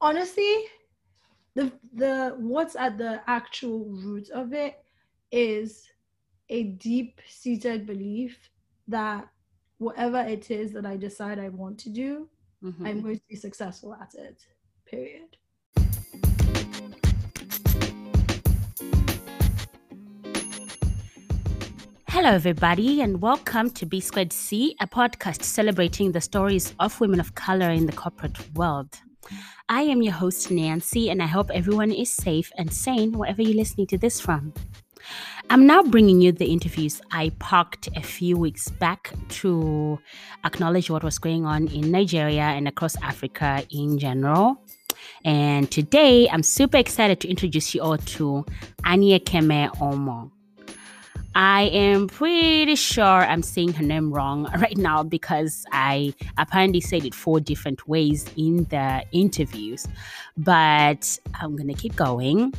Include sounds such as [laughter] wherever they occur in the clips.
honestly, the the what's at the actual root of it is a deep seated belief that whatever it is that I decide I want to do, mm-hmm. I'm going to be successful at it. Period. Hello, everybody, and welcome to B Squared C, a podcast celebrating the stories of women of color in the corporate world. I am your host, Nancy, and I hope everyone is safe and sane wherever you're listening to this from. I'm now bringing you the interviews I parked a few weeks back to acknowledge what was going on in Nigeria and across Africa in general. And today, I'm super excited to introduce you all to Aniekeme Umoh. I am pretty sure I'm saying her name wrong [laughs] right now because I apparently said it four different ways in the interviews. But I'm going to keep going.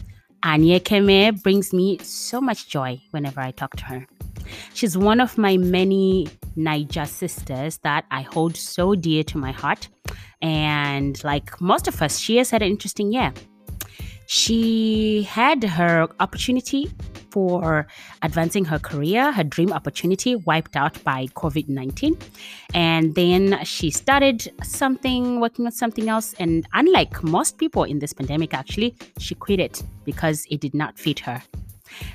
Anya Aniekeme brings me so much joy whenever I talk to her. She's one of my many Niger sisters that I hold so dear to my heart. And like most of us, she has had an interesting year. She had her opportunity for advancing her career, her dream opportunity wiped out by COVID 19. And then she started something, working on something else. And unlike most people in this pandemic, actually, she quit it because it did not fit her.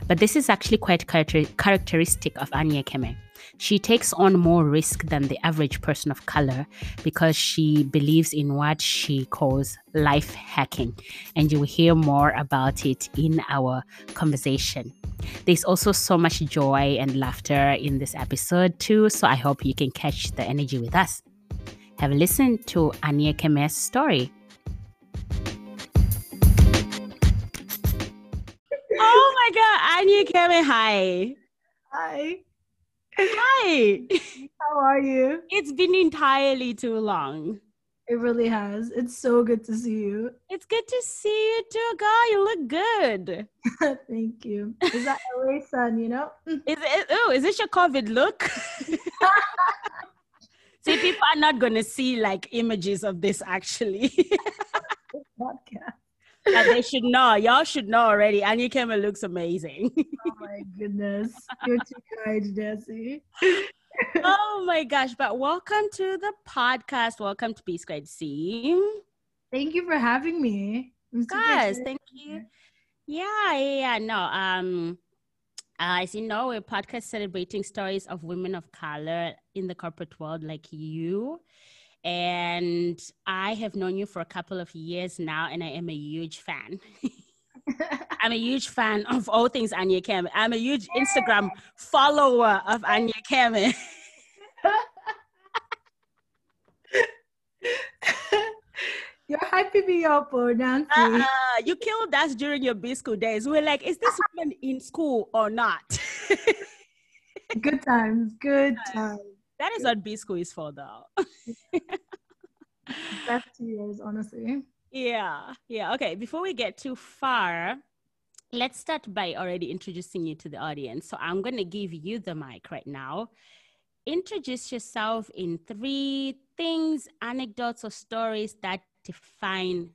But this is actually quite character- characteristic of Aniekeme. She takes on more risk than the average person of color because she believes in what she calls life hacking. And you will hear more about it in our conversation. There's also so much joy and laughter in this episode, too. So I hope you can catch the energy with us. Have a listen to Aniekeme's story. [laughs] Oh my God, Aniekeme, hi. Hi. Hi. [laughs] How are you? It's been entirely too long. It really has. It's so good to see you. It's good to see you too, girl. You look good. [laughs] Thank you. Is that [laughs] LA sun, you know? is it oh, is this your COVID look? see, people are not gonna see like images of this actually. podcast. They should know. Y'all should know already. Aniekeme looks amazing. oh my goodness. You're too kind, Nancy. [laughs] oh my gosh. But welcome to the podcast. Welcome to B Squared C. Thank you for having me. Guys, thank you. Yeah, yeah, yeah. No, um, uh, as you know, we're podcast celebrating stories of women of color in the corporate world like you and I have known you for a couple of years now, and I am a huge fan. [laughs] I'm a huge fan of all things Anya Aniekeme. I'm a huge Instagram follower of Anya Aniekeme. [laughs] You're hyping me up, oh, Nancy. Uh, uh, you killed us during your B school days. We are like, is this woman in school or not? [laughs] good times, good times. That is what B school is for, though. Best two years, honestly. Yeah, yeah. Okay, before we get too far, let's start by already introducing you to the audience. So I'm going to give you the mic right now. Introduce yourself in three things, anecdotes, or stories that define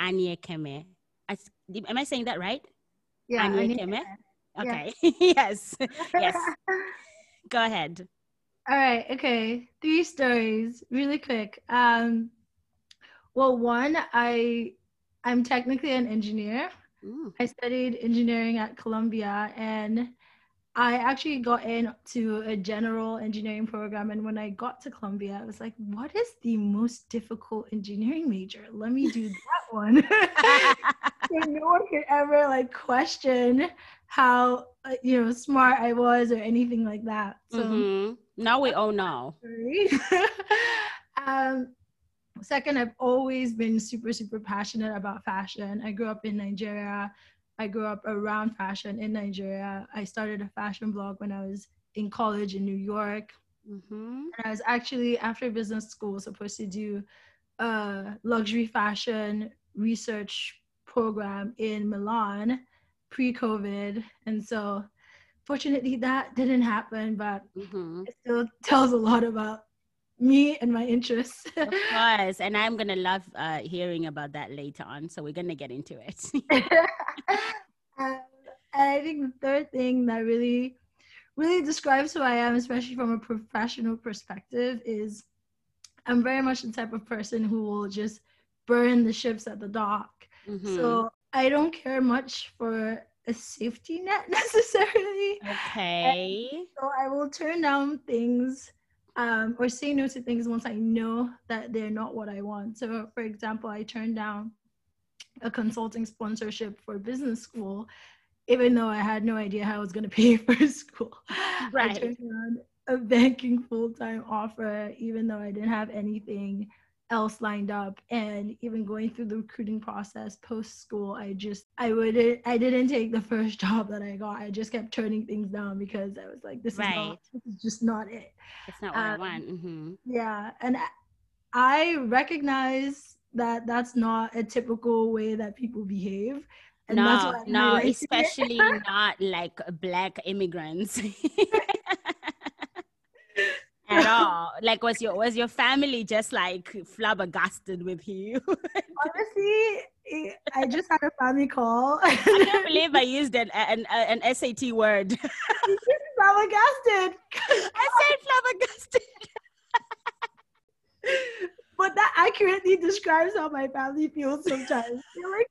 Aniekeme. Am I saying that right? Yeah. Aniekeme. Okay. [laughs] yes. yes. [laughs] Go ahead. All right. Okay. Three stories, really quick. Um, well, one, I I'm technically an engineer. Ooh. I studied engineering at Columbia, and I actually got into a general engineering program. And when I got to Columbia, I was like, "What is the most difficult engineering major? Let me do [laughs] that one." [laughs] so no one could ever like question how uh, you know smart I was or anything like that. So. Mm-hmm now we all know. [laughs] um, second, I've always been super, super passionate about fashion. I grew up in Nigeria. I grew up around fashion in Nigeria. I started a fashion blog when I was in college in New York. Mm-hmm. And I was actually, after business school, supposed to do a luxury fashion research program in Milan pre COVID. And so fortunately that didn't happen but mm-hmm. it still tells a lot about me and my interests. of [laughs] course, and I'm gonna love uh, hearing about that later on. So we're gonna get into it. [laughs] um, and I think the third thing that really, really describes who I am, especially from a professional perspective, is I'm very much the type of person who will just burn the ships at the dock. Mm-hmm. So I don't care much for a safety net [laughs] necessarily. Okay. And so I will turn down things um, or say no to things once I know that they're not what I want. So, for example, I turned down a consulting sponsorship for business school, even though I had no idea how I was going [laughs] to pay for school. Right. I turned down a banking full time offer, even though I didn't have anything else lined up and even going through the recruiting process post school i just i wouldn't i didn't take the first [laughs] job that i got. I just kept turning things down because i was like this right. is not this is just not it. It's not what um, i want. Mm-hmm. yeah and i recognize that that's not a typical way that people behave and no no especially not like black immigrants [laughs] at all? Like, was your was your family just like flabbergasted with you? [laughs] Honestly, I just had a family call. [laughs] I can't believe I used an an, an SAT word. [laughs] flabbergasted. I said flabbergasted. but that accurately describes how my family feels sometimes. They're like,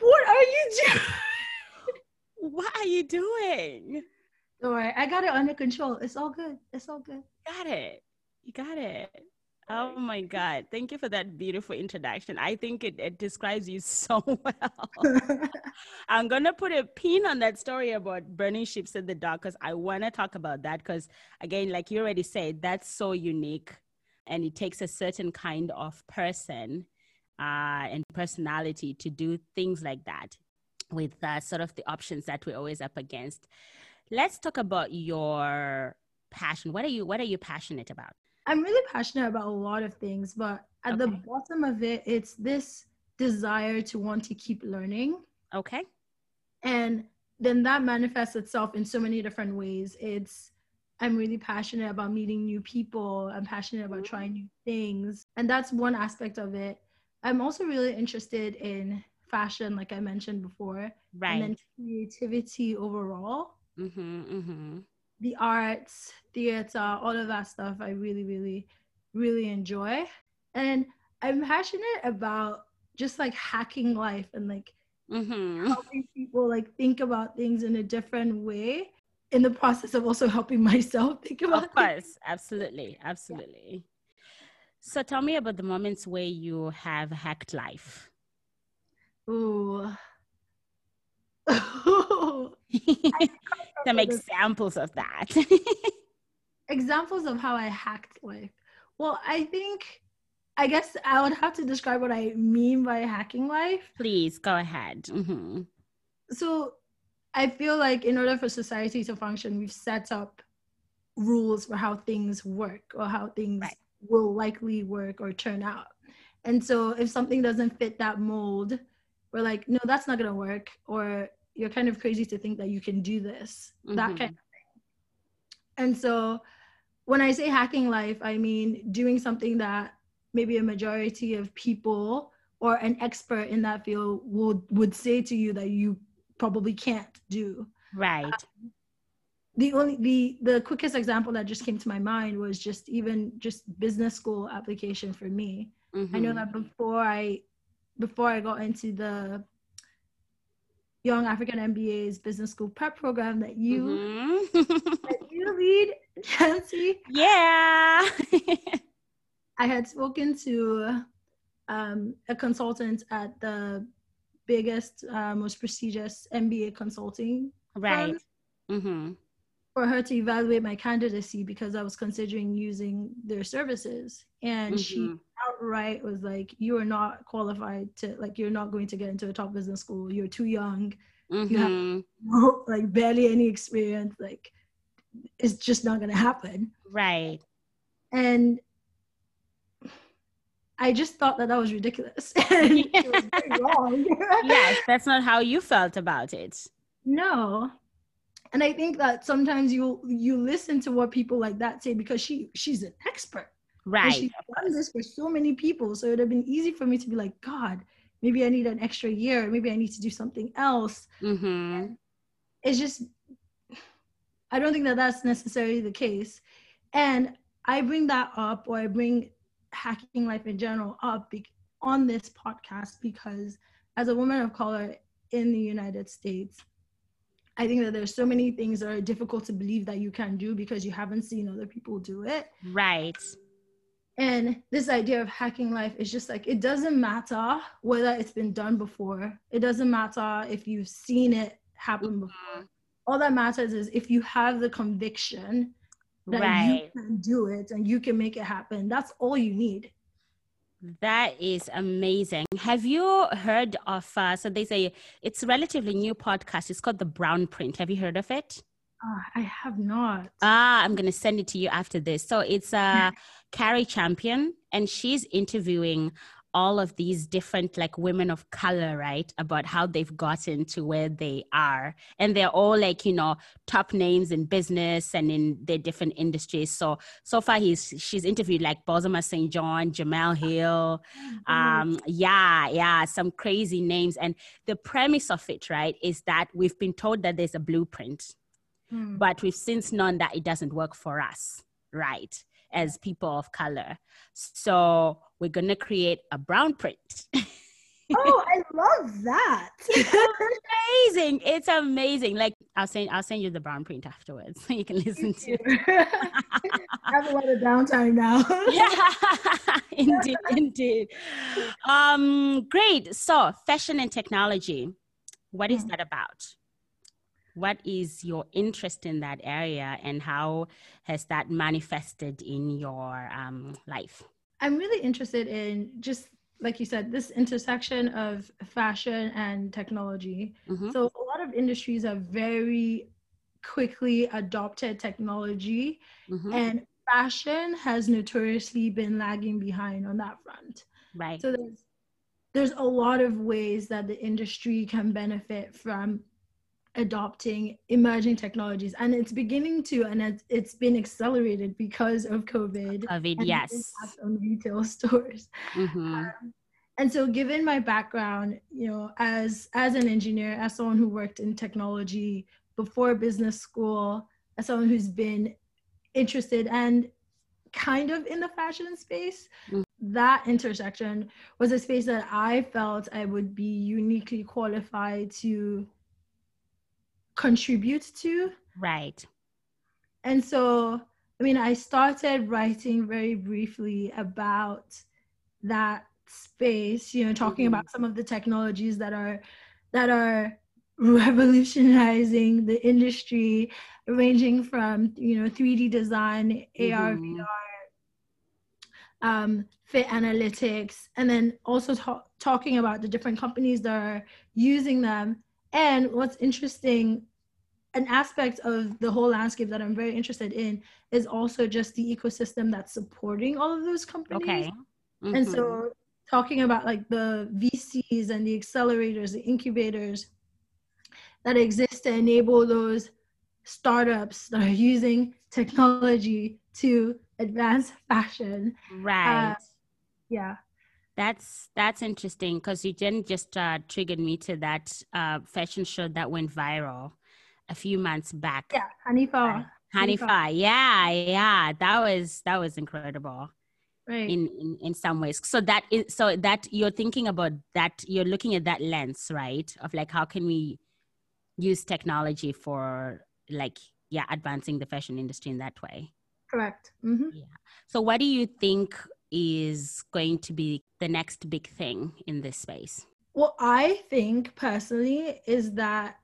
"What are you doing? What are you doing?" Don't worry, I got it under control. It's all good. It's all good. Got it. You got it. Oh my God. Thank you for that beautiful introduction. I think it, it describes you [laughs] so well. [laughs] I'm going to put a pin on that story about burning ships in the dark because I want to talk about that because, again, like you already said, that's so unique and it takes a certain kind of person uh, and personality to do things like that with uh, sort of the options that we're always up against let's talk about your passion. What are you What are you passionate about? I'm really passionate about a lot of things, but at okay. the bottom of it, it's this desire to want to keep learning. Okay. And then that manifests itself in so many different ways. It's I'm really passionate about meeting new people. I'm passionate about trying new things. And that's one aspect of it. I'm also really interested in fashion, like I mentioned before. Right. And then creativity overall. Mm-hmm, mm-hmm. The arts, theater, all of that stuff, I really, really, really enjoy. And I'm passionate about just like hacking life and like mm-hmm. helping people like think about things in a different way in the process of also helping [laughs] myself think about of course things. absolutely absolutely yeah. so tell me about the moments where you have hacked life Ooh. [laughs] Some examples of that. [laughs] examples of how I hacked life. Well, I think, I guess I would have to describe what I mean by hacking life. Please go ahead. Mm-hmm. So, I feel like in order for society to function, we've set up rules for how things work or how things right. will likely work or turn out. And so, if something doesn't fit that mold, we're like, no, that's not going to work. Or you're kind of crazy to think that you can do this mm-hmm. that kind of thing and so when i say hacking life i mean doing something that maybe a majority of people or an expert in that field would would say to you that you probably can't do right um, the only the the quickest example that just came to my mind was just even just business school application for me mm-hmm. i know mm-hmm. that before i before i got into the Young African MBA's business school prep program that you mm-hmm. that you lead, [laughs] Nancy. Yeah. [laughs] I had spoken to um, a consultant at the biggest, uh, most prestigious MBA consulting right. Mm-hmm. For her to evaluate my candidacy because I was considering using their services, and mm-hmm. she outright was like, "You are not qualified to like. You're not going to get into a top business school. You're too young. Mm-hmm. You have mm-hmm. no, [laughs] like barely any experience. Like, it's just not going to happen." Right. And I just thought that that was ridiculous. [laughs] was [laughs] wrong. yes, that's not how you felt about it. No. And I think that sometimes you you listen to what people like that say because she she's an expert. Right. And she's done this for so many people. So it would have been easy for me to be like, God, maybe I need an extra year. Maybe I need to do something else. Mm-hmm. It's just, I don't think that that's necessarily the case. And I bring that up, or I bring hacking life in general up be- on this podcast because as a woman of color in the United States, I think that there's so many things that are difficult to believe that you can do because you haven't seen other people do it. Right. And this idea of hacking life is just like it doesn't matter whether it's been done before. It doesn't matter if you've seen it happen before. Mm-hmm. All that matters is if you have the conviction that Right. you can do it and you can make it happen. That's all you need. That is amazing. Have you heard of? Uh, so there's a. It's a relatively new podcast. It's called the Brown Print. Have you heard of it? Ah, I have not. Ah, I'm gonna send it to you after this. So it's uh, Carrie Champion, and she's interviewing all of these different like women of color, right? About how they've gotten to where they are, and they're all like you know top names in business and in their different industries. So so far, he's she's interviewed like Bozoma St. John, Jemele Hill, um yeah yeah some crazy names and the premise of it right is that we've been told that there's a blueprint Hmm. but we've since known that it doesn't work for us right as people of color. So we're gonna create a brown print. [laughs] Oh, I love that. [laughs] amazing. It's amazing. Like i'll send i'll send you the brown print afterwards [laughs] so you can listen to it. I have a lot of downtime now. yeah indeed indeed. Um great. So fashion and technology what is Hmm. that about what is your interest in that area and how has that manifested in your um, life I'm really interested in just like you said, this intersection of fashion and technology. Mhm. So a lot of industries are very quickly adopted technology Mhm. and fashion has notoriously been lagging behind on that front. right So there's there's a lot of ways that the industry can benefit from adopting emerging technologies and it's beginning to and it's, it's been accelerated because of covid covid yes on retail [laughs] stores Mhm. and so given my background you know as as an engineer as someone who worked in technology before business school as someone who's been interested and kind of in the fashion space Mm. that intersection was a space that i felt i would be uniquely qualified to contribute to right and so i mean i started writing very briefly about that space you know talking Mhm. about some of the technologies that are that are revolutionizing the industry ranging from you know 3d design ar Mhm. vr um, fit analytics and then also ta- talking about the different companies that are using them and what's interesting an aspect of the whole landscape that i'm very interested in is also just the ecosystem that's supporting all of those companies. Okay. And Mhm. so talking about like the vcs and the accelerators the incubators that exist to enable those startups that are using technology to advance fashion. Right. Yeah That's that's interesting because you didn't just uh, triggered me to that uh, fashion show that went viral a few months back. yeah hanifa Hanifa, yeah, yeah, that was that was incredible right in, in in some ways. So that is so that you're thinking about that you're looking at that lens, right? Of like how can we use technology for like yeah advancing the fashion industry in that way. correct Mm-hmm. Yeah. So what do you think is going to be the next big thing in this space? what i think personally is that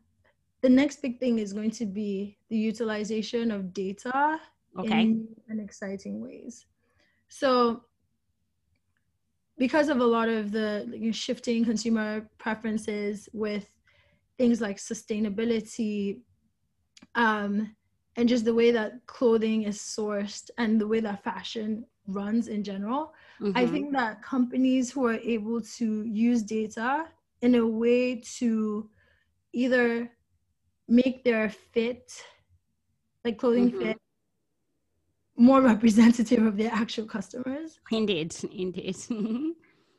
the next big thing is going to be the utilization of data Okay. in and exciting ways. So, because of a lot of the shifting consumer preferences with things like sustainability um, and just the way that clothing is sourced and the way that fashion runs in general, I Mhm. think that companies who are able to use data in a way to either make their fit, like clothing Mhm. fit, more [laughs] representative of their actual customers. Indeed, indeed. [laughs]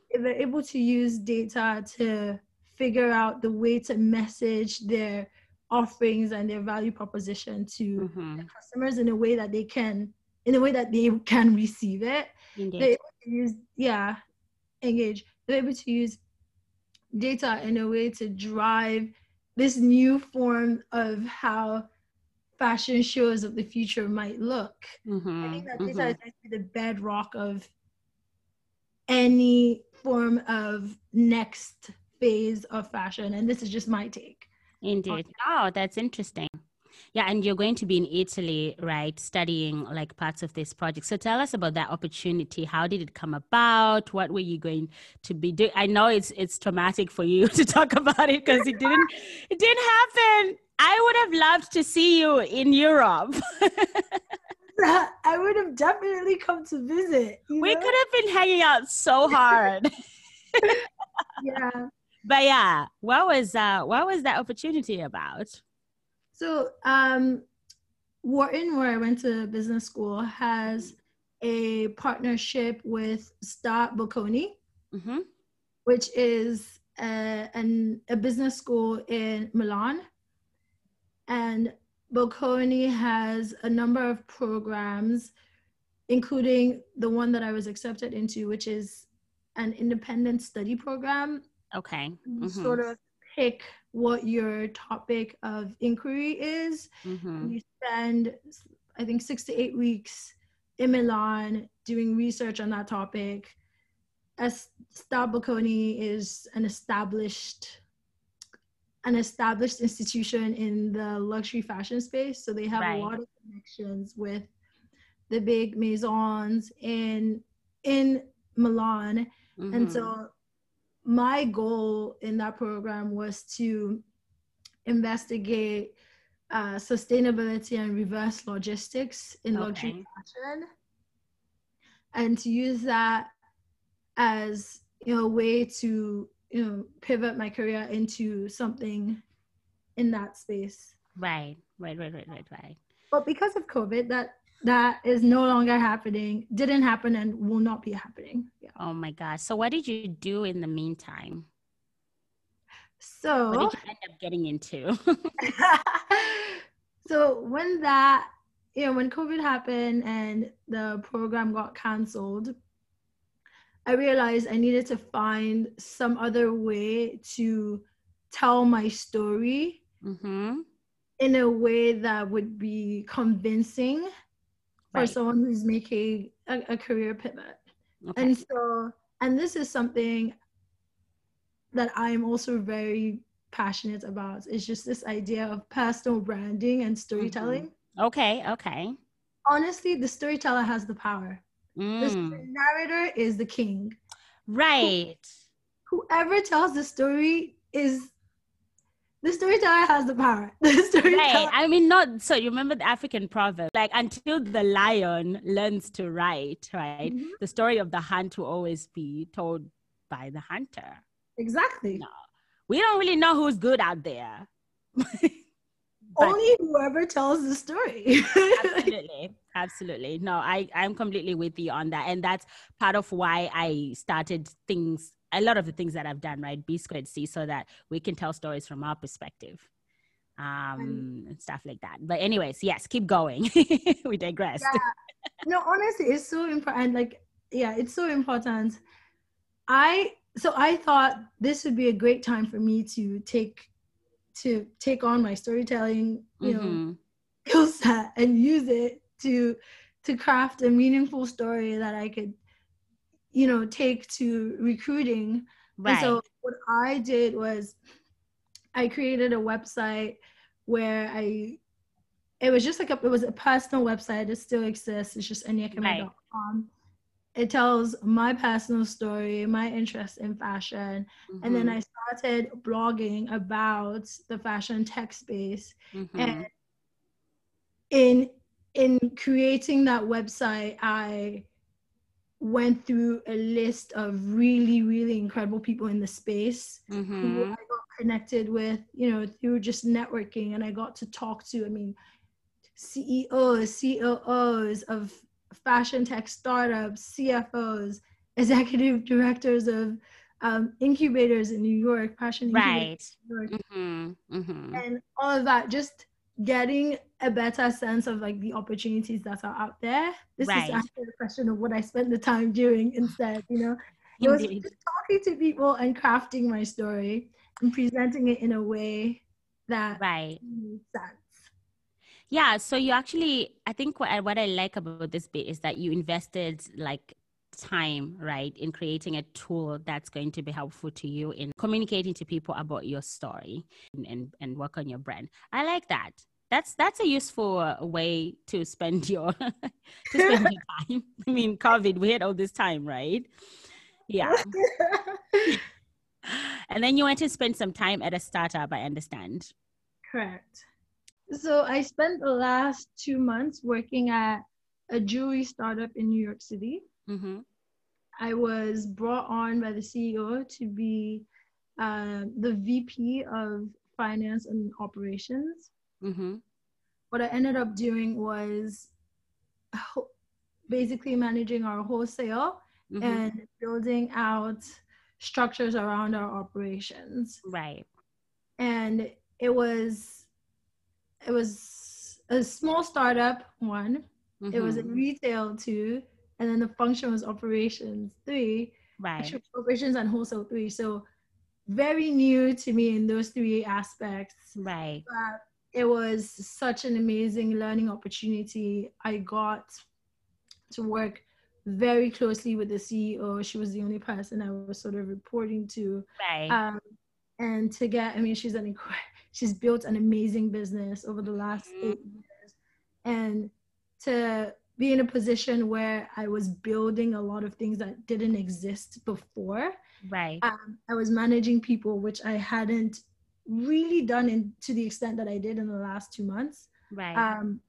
if they're able to use data to figure out the way to message their offerings and their value proposition to mm-hmm. customers in a way that they can in a way that they can receive it they're use yeah engage they're able to use data in a way to drive this new form of how fashion shows of the future might look. Mm-hmm, I think that data mm-hmm. is the bedrock of any form of next phase of fashion. And this is just my take. Indeed. Oh, that's interesting. Yeah, and you're going to be in Italy, right, studying like parts of this project. So tell us about that opportunity. How did it come about? What were you going to be doing? I know it's it's traumatic for you [laughs] to talk about it because it didn't it didn't happen. I would have loved to see you in Europe. [laughs] I would have definitely come to visit. We know? could have been hanging out so hard. [laughs] yeah. But yeah, what was uh what was that opportunity about? So um Wharton, where I went to business school, has a partnership with SDA Bocconi, mm-hmm. which is a, an, a business school in Milan. And Bocconi has a number of programs, including the one that I was accepted into, which is an independent study program Okay. Mm-hmm. Sort of pick what your topic of inquiry is. Mm-hmm. You spend, I think, six to eight weeks in Milan doing research on that topic. As is an established an established institution in the luxury fashion space. So they have right. a lot of connections with the big maisons in in Milan. Mm-hmm. And so my goal in that program was to investigate uh, sustainability and reverse logistics in okay. luxury fashion and to use that as you know a way to you know pivot my career into something in that space. Right. Right right right right right. But because of covid that that is no longer happening, didn't happen, and will not be happening. Yeah. Oh my gosh. So, what did you do in the meantime? So, what did you end up getting into? [laughs] so, when that, you know, when COVID happened and the program got canceled, I realized I needed to find some other way to tell my story mm-hmm. in a way that would be convincing for right. someone who's making a, a career pivot. Okay. And so, and this is something that I'm also very passionate about. It's just this idea of personal branding and storytelling. Mm-hmm. Okay, okay. Honestly, the storyteller has the power. Mm. The narrator is the king. Right. Who, whoever tells the story is the storyteller has the power. [laughs] The storyteller. Right. I mean, not so. You remember the African proverb, like until the lion learns to write, right? Mm-hmm. The story of the hunt will always be told by the hunter. Exactly. No, we don't really know who's good out there. [laughs] Only whoever tells the story. [laughs] absolutely, absolutely. No, I I'm completely with you on that, and that's part of why I started things a lot of the things that I've done, right? B squared C, so that we can tell stories from our perspective, um, and stuff like that. But anyways, yes, keep going. [laughs] we digress. Yeah. No, honestly, it's so important. Like, yeah, it's so important. I so I thought this would be a great time for me to take to take on my storytelling, you mm-hmm. know, skill set and use it to to craft a meaningful story that I could you know take to recruiting right. and so what i did was i created a website where i it was just like a, it was a personal website it still exists it's just aniekeme.com right. it tells my personal story my interest in fashion mm-hmm. and then mm-hmm. i started blogging about the fashion tech space mm-hmm. and in in creating that website i went through a list of really, really incredible people in the space mm-hmm. who I got connected with, you know, through just networking. And I got to talk to, I mean, CEOs, COOs of fashion tech startups, CFOs, executive [laughs] directors of um, incubators in New York, passion right, York, mm-hmm. Mm-hmm. and all of that. Just getting a better sense of like the opportunities that are out there. This right. is actually a question of what I spent the time doing instead. You know, it was just talking to people and crafting my story and presenting it in a way that right makes sense. Yeah, so you actually, I think what I, what I like about this bit is that you invested like time, right, in creating a tool that's going to be helpful to you in communicating to people about your story and, and, and work on your brand. I like that. That's that's a useful uh, way to spend [laughs] your to spend your time. I mean, COVID, we had all this time, right? Yeah. [laughs] and then you went to spend some time at a startup, I understand. Correct. So I spent the last two months working at a jewelry startup in New York City. Mm-hmm. I was brought on by the CEO to be uh, the VP of finance and operations. Mm-hmm. What I ended up doing was basically managing our wholesale mm-hmm. and building out structures around our operations. Right. And it was it was a small startup one. Mm-hmm. It was in mm-hmm. retail two, and then the function was operations three. Right. Operations and wholesale three. So very new to me in those three aspects. Right. But it was such an amazing learning opportunity. I got to work very closely with the CEO. She was the only person I was sort of reporting to. Right. Um, and to get, I mean, she's an [laughs] she's built an amazing business over the last mm-hmm. eight years, and to be in a position where I was building a lot of things that didn't exist before. Right. Um, I was managing people, which I hadn't really done in to the extent that I did in the last two months. Right. Um,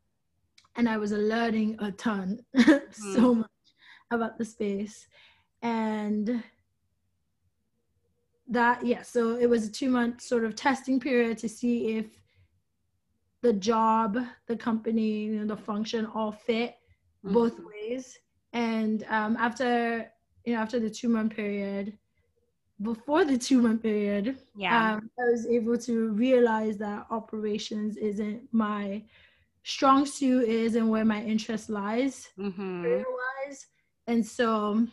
and I was learning a ton, mm. [laughs] so much about the space, and that yeah. So it was a two month sort of testing period to see if the job, the company, you know, the function all fit mm-hmm. both ways. And um, after you know after the two month period, before the two month period, yeah, um, I was able to realize that operations isn't my strong suit is and where my interest lies mm-hmm. wise. And so,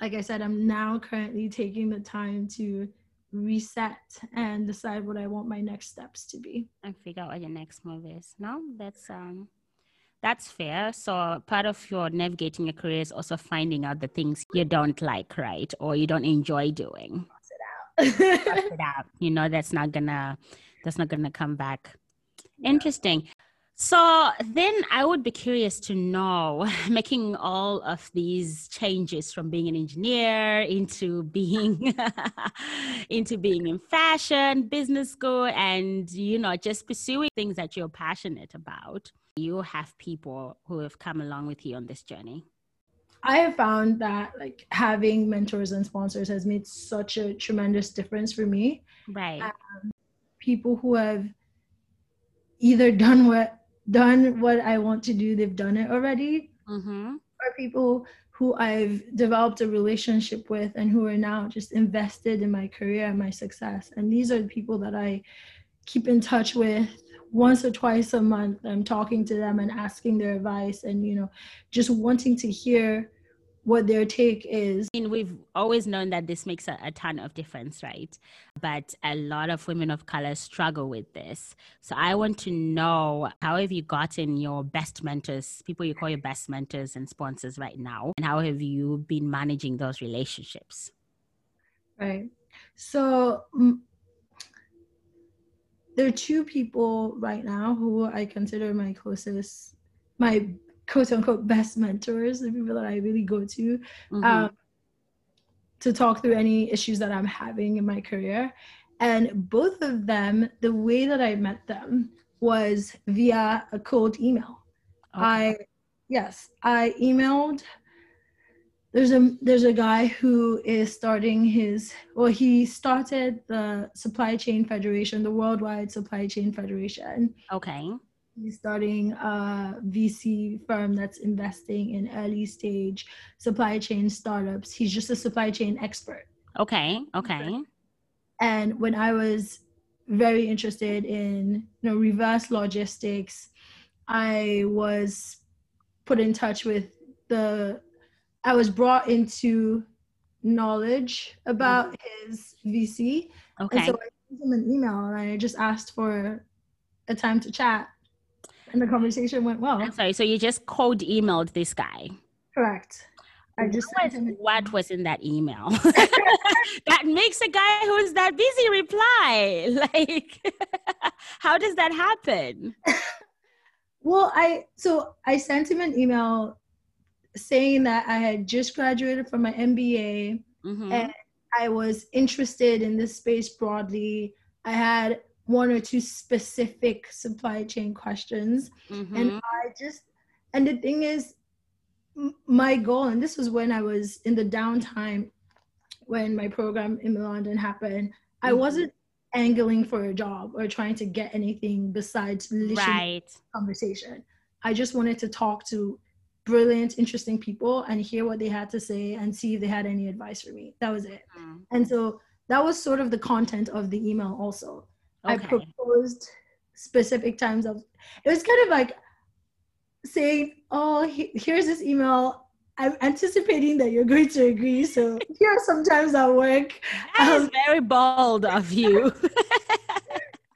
like I said, I'm now currently taking the time to reset and decide what I want my next steps to be. And figure out what your next move is. No, that's um that's fair. So part of your navigating your career is also finding out the things you don't like, right? Or you don't enjoy doing. it out. it out. You know, that's not gonna that's not gonna come back. Interesting. So then I would be curious to know, [laughs] making all of these changes from being an engineer into being [laughs] into being in fashion, business school, and you know, just pursuing things that you're passionate about you have people who have come along with you on this journey? I have found that like having mentors and sponsors has made such a tremendous difference for me. Right. Um, people who have either done what done what I want to do, they've done it already, mm-hmm. or people who I've developed a relationship with and who are now just invested in my career and my success. And these are the people that I keep in touch with once or twice a month i'm talking to them and asking their advice and you know just wanting to hear what their take is. I mean, we've always known that this makes a, a, ton of difference, right? But a lot of women of color struggle with this. So I want to know how have you gotten your best mentors, people you call your best mentors and sponsors right now, and how have you been managing those relationships? Right. So there are two people right now who I consider my closest, my quote unquote best mentors, the people that I really go to mm-hmm. um, to talk through any issues that I'm having in my career. And both of them, the way that I met them was via a cold email. Okay. I, yes, I emailed there's a there's a guy who is starting his well he started the supply chain federation the worldwide supply chain federation okay he's starting a VC firm that's investing in early stage supply chain startups. He's just a supply chain expert. Okay. Okay. And when I was very interested in you know reverse logistics, I was put in touch with the I was brought into knowledge about his VC. Okay. And so I sent him an email and I just asked for a time to chat. And the conversation went well. I'm sorry, so you just cold emailed this guy. Correct. I just what was, what was in that email [laughs] [laughs] that makes a guy who's that busy reply? [laughs] Like, how does that happen? well, I so I sent him an email saying that I had just graduated from my MBA mm-hmm. and I was interested in this space broadly. I had one or two specific supply chain questions. Mm-hmm. And I just, and the thing is, my goal, and this was when I was in the downtime when my program in London happened, mm-hmm. I wasn't angling for a job or trying to get anything besides right. conversation. I just wanted to talk to brilliant, interesting people and hear what they had to say and see if they had any advice for me. That was it. Mm. And so that was sort of the content of the email also. Okay. I proposed specific times of it was kind of like saying, "Oh, he, here's this email. I'm anticipating that you're going to agree. So [laughs] here are some times that work." That um, is very bold of you. [laughs]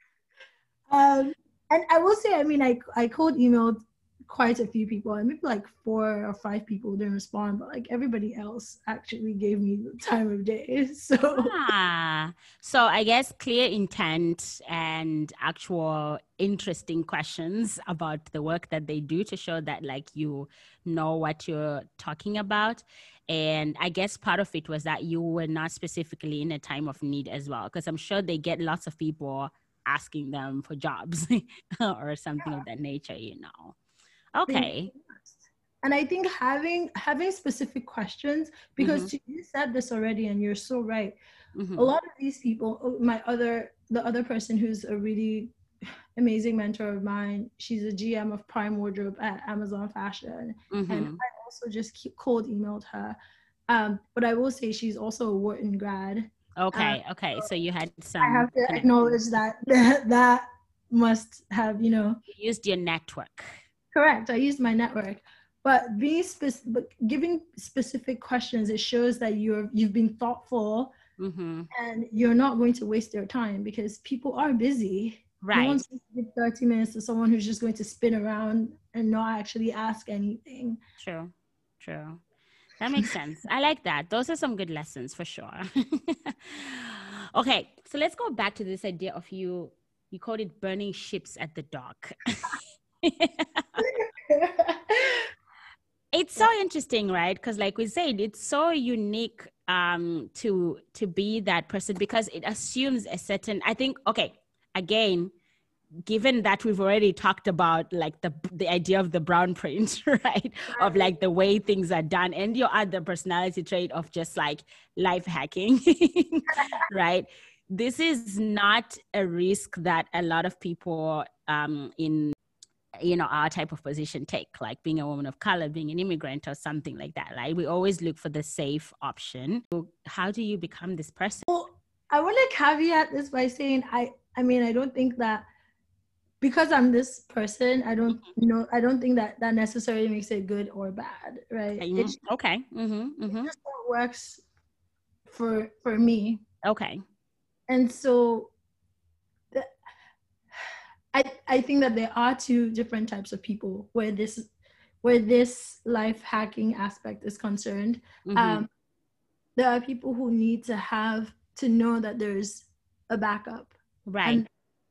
[laughs] um, and I will say, I mean, I I cold emailed quite a few people and maybe like four or five people didn't respond but like everybody else actually gave me the time of day [laughs] so. Ah, so i guess clear intent and actual interesting questions about the work that they do to show that like you know what you're talking about. And i guess part of it was that you were not specifically in a time of need as well because i'm sure they get lots of people asking them for jobs [laughs] or something yeah. of that nature you know Okay. And I think having having specific questions because mm-hmm. you said this already and you're so right. Mm-hmm. A lot of these people, oh, my other the other person who's a really amazing mentor of mine, she's a GM of Prime Wardrobe at Amazon Fashion, mm-hmm. and I also just cold emailed her. Um, but I will say she's also a Wharton grad. Okay, um, okay. So you had some. I have to acknowledge that [laughs] that, that must have you know you used your network Correct. I used my network. But being spe- but giving specific questions, it shows that you're you've been thoughtful mm-hmm. and you're not going to waste their time because people are busy. Right. No one's going to give 30 minutes to someone who's just going to spin around and not actually ask anything. True. True. That makes sense. I like that. Those are some good lessons for sure. [laughs] okay, so let's go back to this idea of you. You called it burning ships at the dock. [laughs] [laughs] it's so interesting right? Because like we said it's so unique um to to be that person because it assumes a certain i think okay again given that we've already talked about like the the idea of the brown [laughs] print right? Of like the way things are done and your other personality trait of just like life hacking [laughs] right? This is not a risk that a lot of people um in you know our type of position take like being a woman of color being an immigrant or something like that like we always look for the safe option. How do you become this person? Well i want to caveat this by saying i i mean i don't think that because i'm this person i don't you know i don't think that that necessarily makes it good or bad right? Mm-hmm. okay. Mm-hmm. Mm-hmm. it just works for for me. Okay. And so I, I think that there are two different types of people where this where this life hacking aspect is concerned. Mm-hmm. Um, there are people who need to have to know that there's a backup. Right. And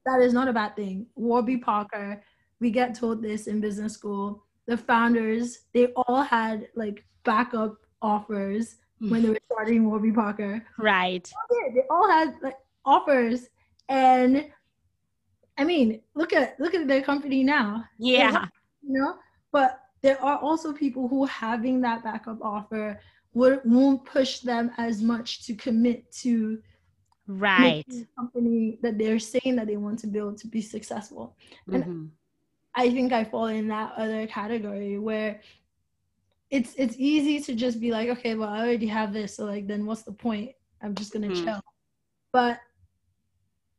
that is not a bad thing. Warby Parker, we get told this in business school. The founders, they all had like backup offers when they were starting Warby Parker. Right. They all had like offers and I mean, look at look at their company now. Yeah. You know, but there are also people who having that backup offer would won't push them as much to commit to right company that they're saying that they want to build to be successful. Mm-hmm. And I think I fall in that other category where it's it's easy to just be like, okay, well, I already have this, so like, then what's the point? I'm just gonna mm. chill. But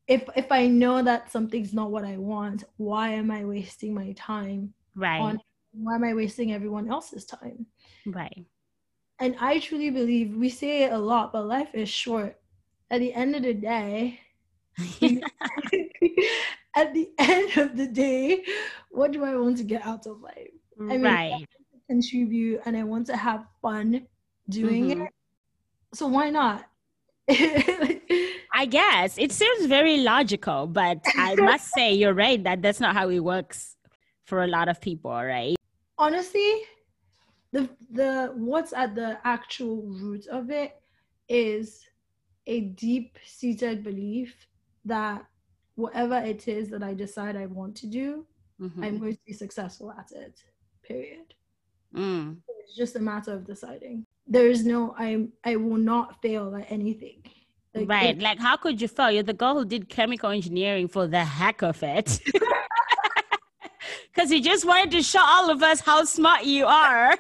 if if I know that something's not what I want, why am I wasting my time? Right. On, why am I wasting everyone else's time? Right. And I truly believe we say it a lot, but life is short. At the end of the day, [laughs] [laughs] at the end of the day, what do I want to get out of life? I mean, right. contribute and I want to have fun doing mm-hmm. it. So why not? [laughs] I guess it seems very logical, but I [laughs] must say you're right that that's not how it works for a lot of people, right? Honestly, the the what's at the actual root of it is a deep seated belief that whatever it is that I decide I want to do, mm-hmm. I'm going to be successful at it. Period. Mm. It's just a matter of deciding. There is no I'm I will not fail at anything. Like, right. If, like how could you fail? You're the girl who did chemical engineering for the heck of it. [laughs] Because you just wanted to show all of us how smart you are.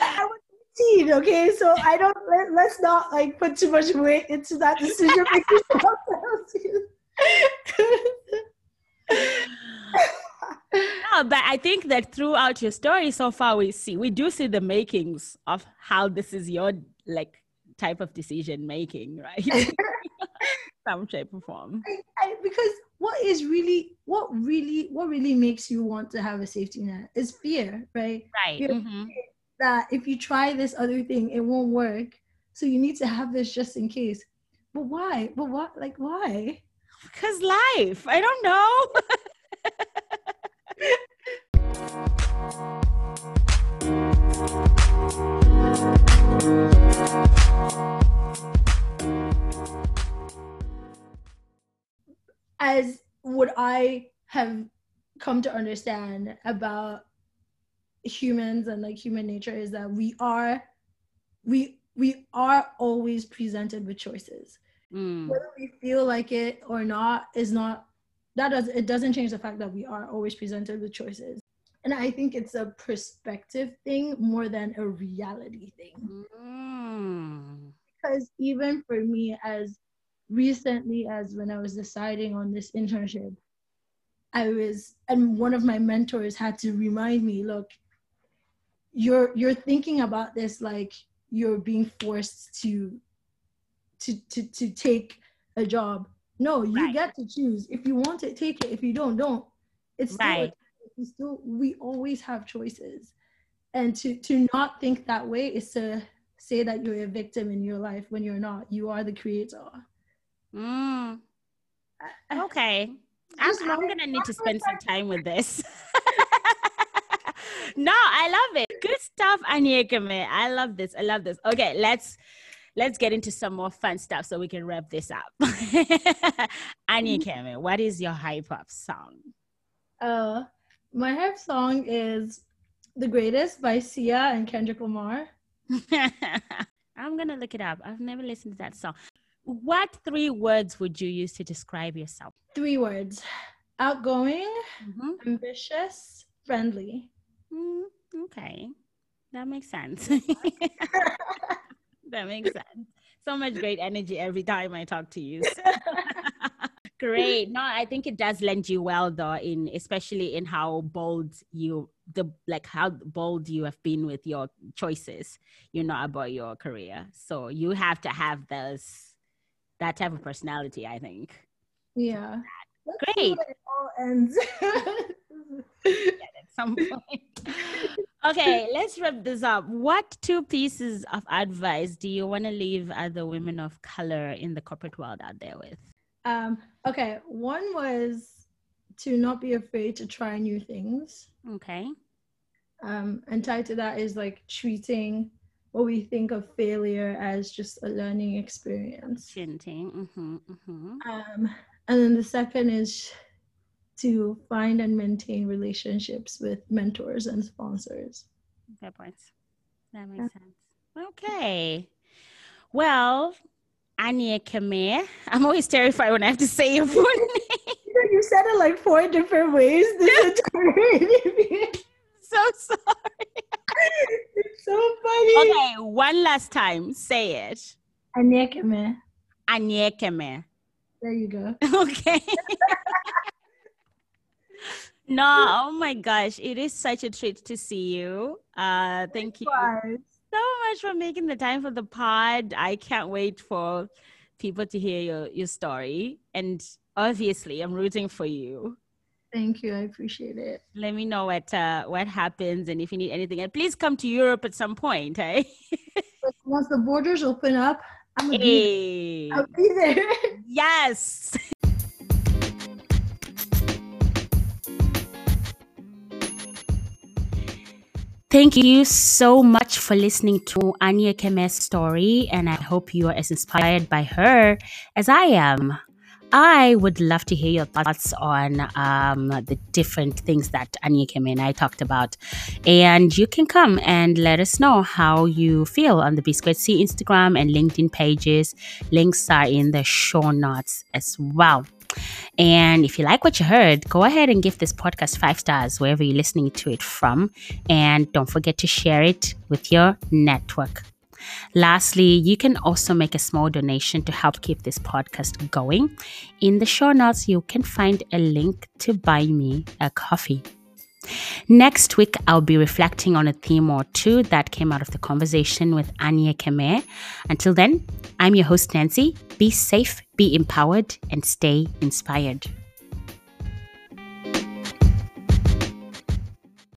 I was 18, okay? So I don't let, let's not like put too much weight into that decision making [laughs] no, but I think that throughout your story so far, we see we do see the makings of how this is your like type of decision making, [laughs] right? [laughs] Some shape or form. I, I, because what is really what really what really makes you want to have a safety net is fear, right? Right. Mm-hmm. That if you try this other thing, it won't work. So you need to have this just in case. But why? But what? Like why? Because life. I don't know. [laughs] as what I have come to understand about humans and like human nature is that we are we we are always presented with choices mm. whether we feel like it or not is not that does it doesn't change the fact that we are always presented with choices and i think it's a perspective thing more than a reality thing mm. because even for me as recently as when I was deciding on this internship, I was, and one of my mentors had to remind me, look, you're you're thinking about this like you're being forced to to to to take a job. No, you right. get to choose. If you want it, take it. If you don't, don't. It's right. Still we always have choices. And to to not think that way is to say that you're a victim in your life when you're not. You are the creator. Mm. Okay. I'm, I'm going to need to spend some time with this. [laughs] no, I love it. Good stuff, Aniekeme. I love this. I love this. Okay, let's let's get into some more fun stuff so we can wrap this up. [laughs] Aniekeme, what is your hype up song? Uh, my hype song is "The Greatest" by Sia and Kendrick Lamar. [laughs] I'm gonna look it up. I've never listened to that song. What three words would you use to describe yourself? Three words outgoing, mm-hmm. ambitious, friendly. Mm, okay. That makes sense. that makes sense. [laughs] So much great energy every time I talk to you. [laughs] great. [laughs] No, I think it does lend you well though, in especially in how bold you the like how bold you have been with your choices, you know, about your career. So you have to have those that type of personality, I think. Yeah. Great. it all ends. [laughs] at some point. okay, let's wrap this up. What two pieces of advice do you want to leave other women of color in the corporate world out there with? Um, okay, one was to not be afraid to try new things. Okay. Um, and tied to that is like treating what we think of failure as just a learning experience. Mm-hmm, mm-hmm. Um, and then the second is to find and maintain relationships with mentors and sponsors. Fair points. That makes yeah. sense. Okay. Well, Aniekeme. I'm always terrified when I have to say your [laughs] full name. You said it like four different ways this [laughs] entire. So [laughs] sorry. it's so funny. Okay, one last time. Say it. Aniekeme. Aniekeme. There you go. Okay. no, oh my gosh, it is such a treat to see you. Uh, thank you so much for making the time for the pod. I can't wait for people to hear your, your story. And obviously, I'm rooting for you. Thank you. I appreciate it. Let me know what uh, what happens and if you need anything. And please come to Europe at some point, eh? [laughs] Once the borders open up, I'm gonna hey. be, I'll be there. Yes. [laughs] Thank you so much for listening to Aniekeme's story, and I hope you are as inspired by her as I am. I would love to hear your thoughts on um, the different things that Anya Aniekeme and I talked about. And you can come and let us know how you feel on the B Squared C Instagram and LinkedIn pages. Links are in the show notes as well. And if you like what you heard, go ahead and give this podcast five stars wherever you're listening to it from. And don't forget to share it with your network. Lastly, you can also make a small donation to help keep this podcast going. In the show notes, you can find a link to buy me a coffee. Next week, I'll be reflecting on a theme or two that came out of the conversation with Aniekeme. Until then, I'm your host, Nancy. Be safe, be empowered, and stay inspired.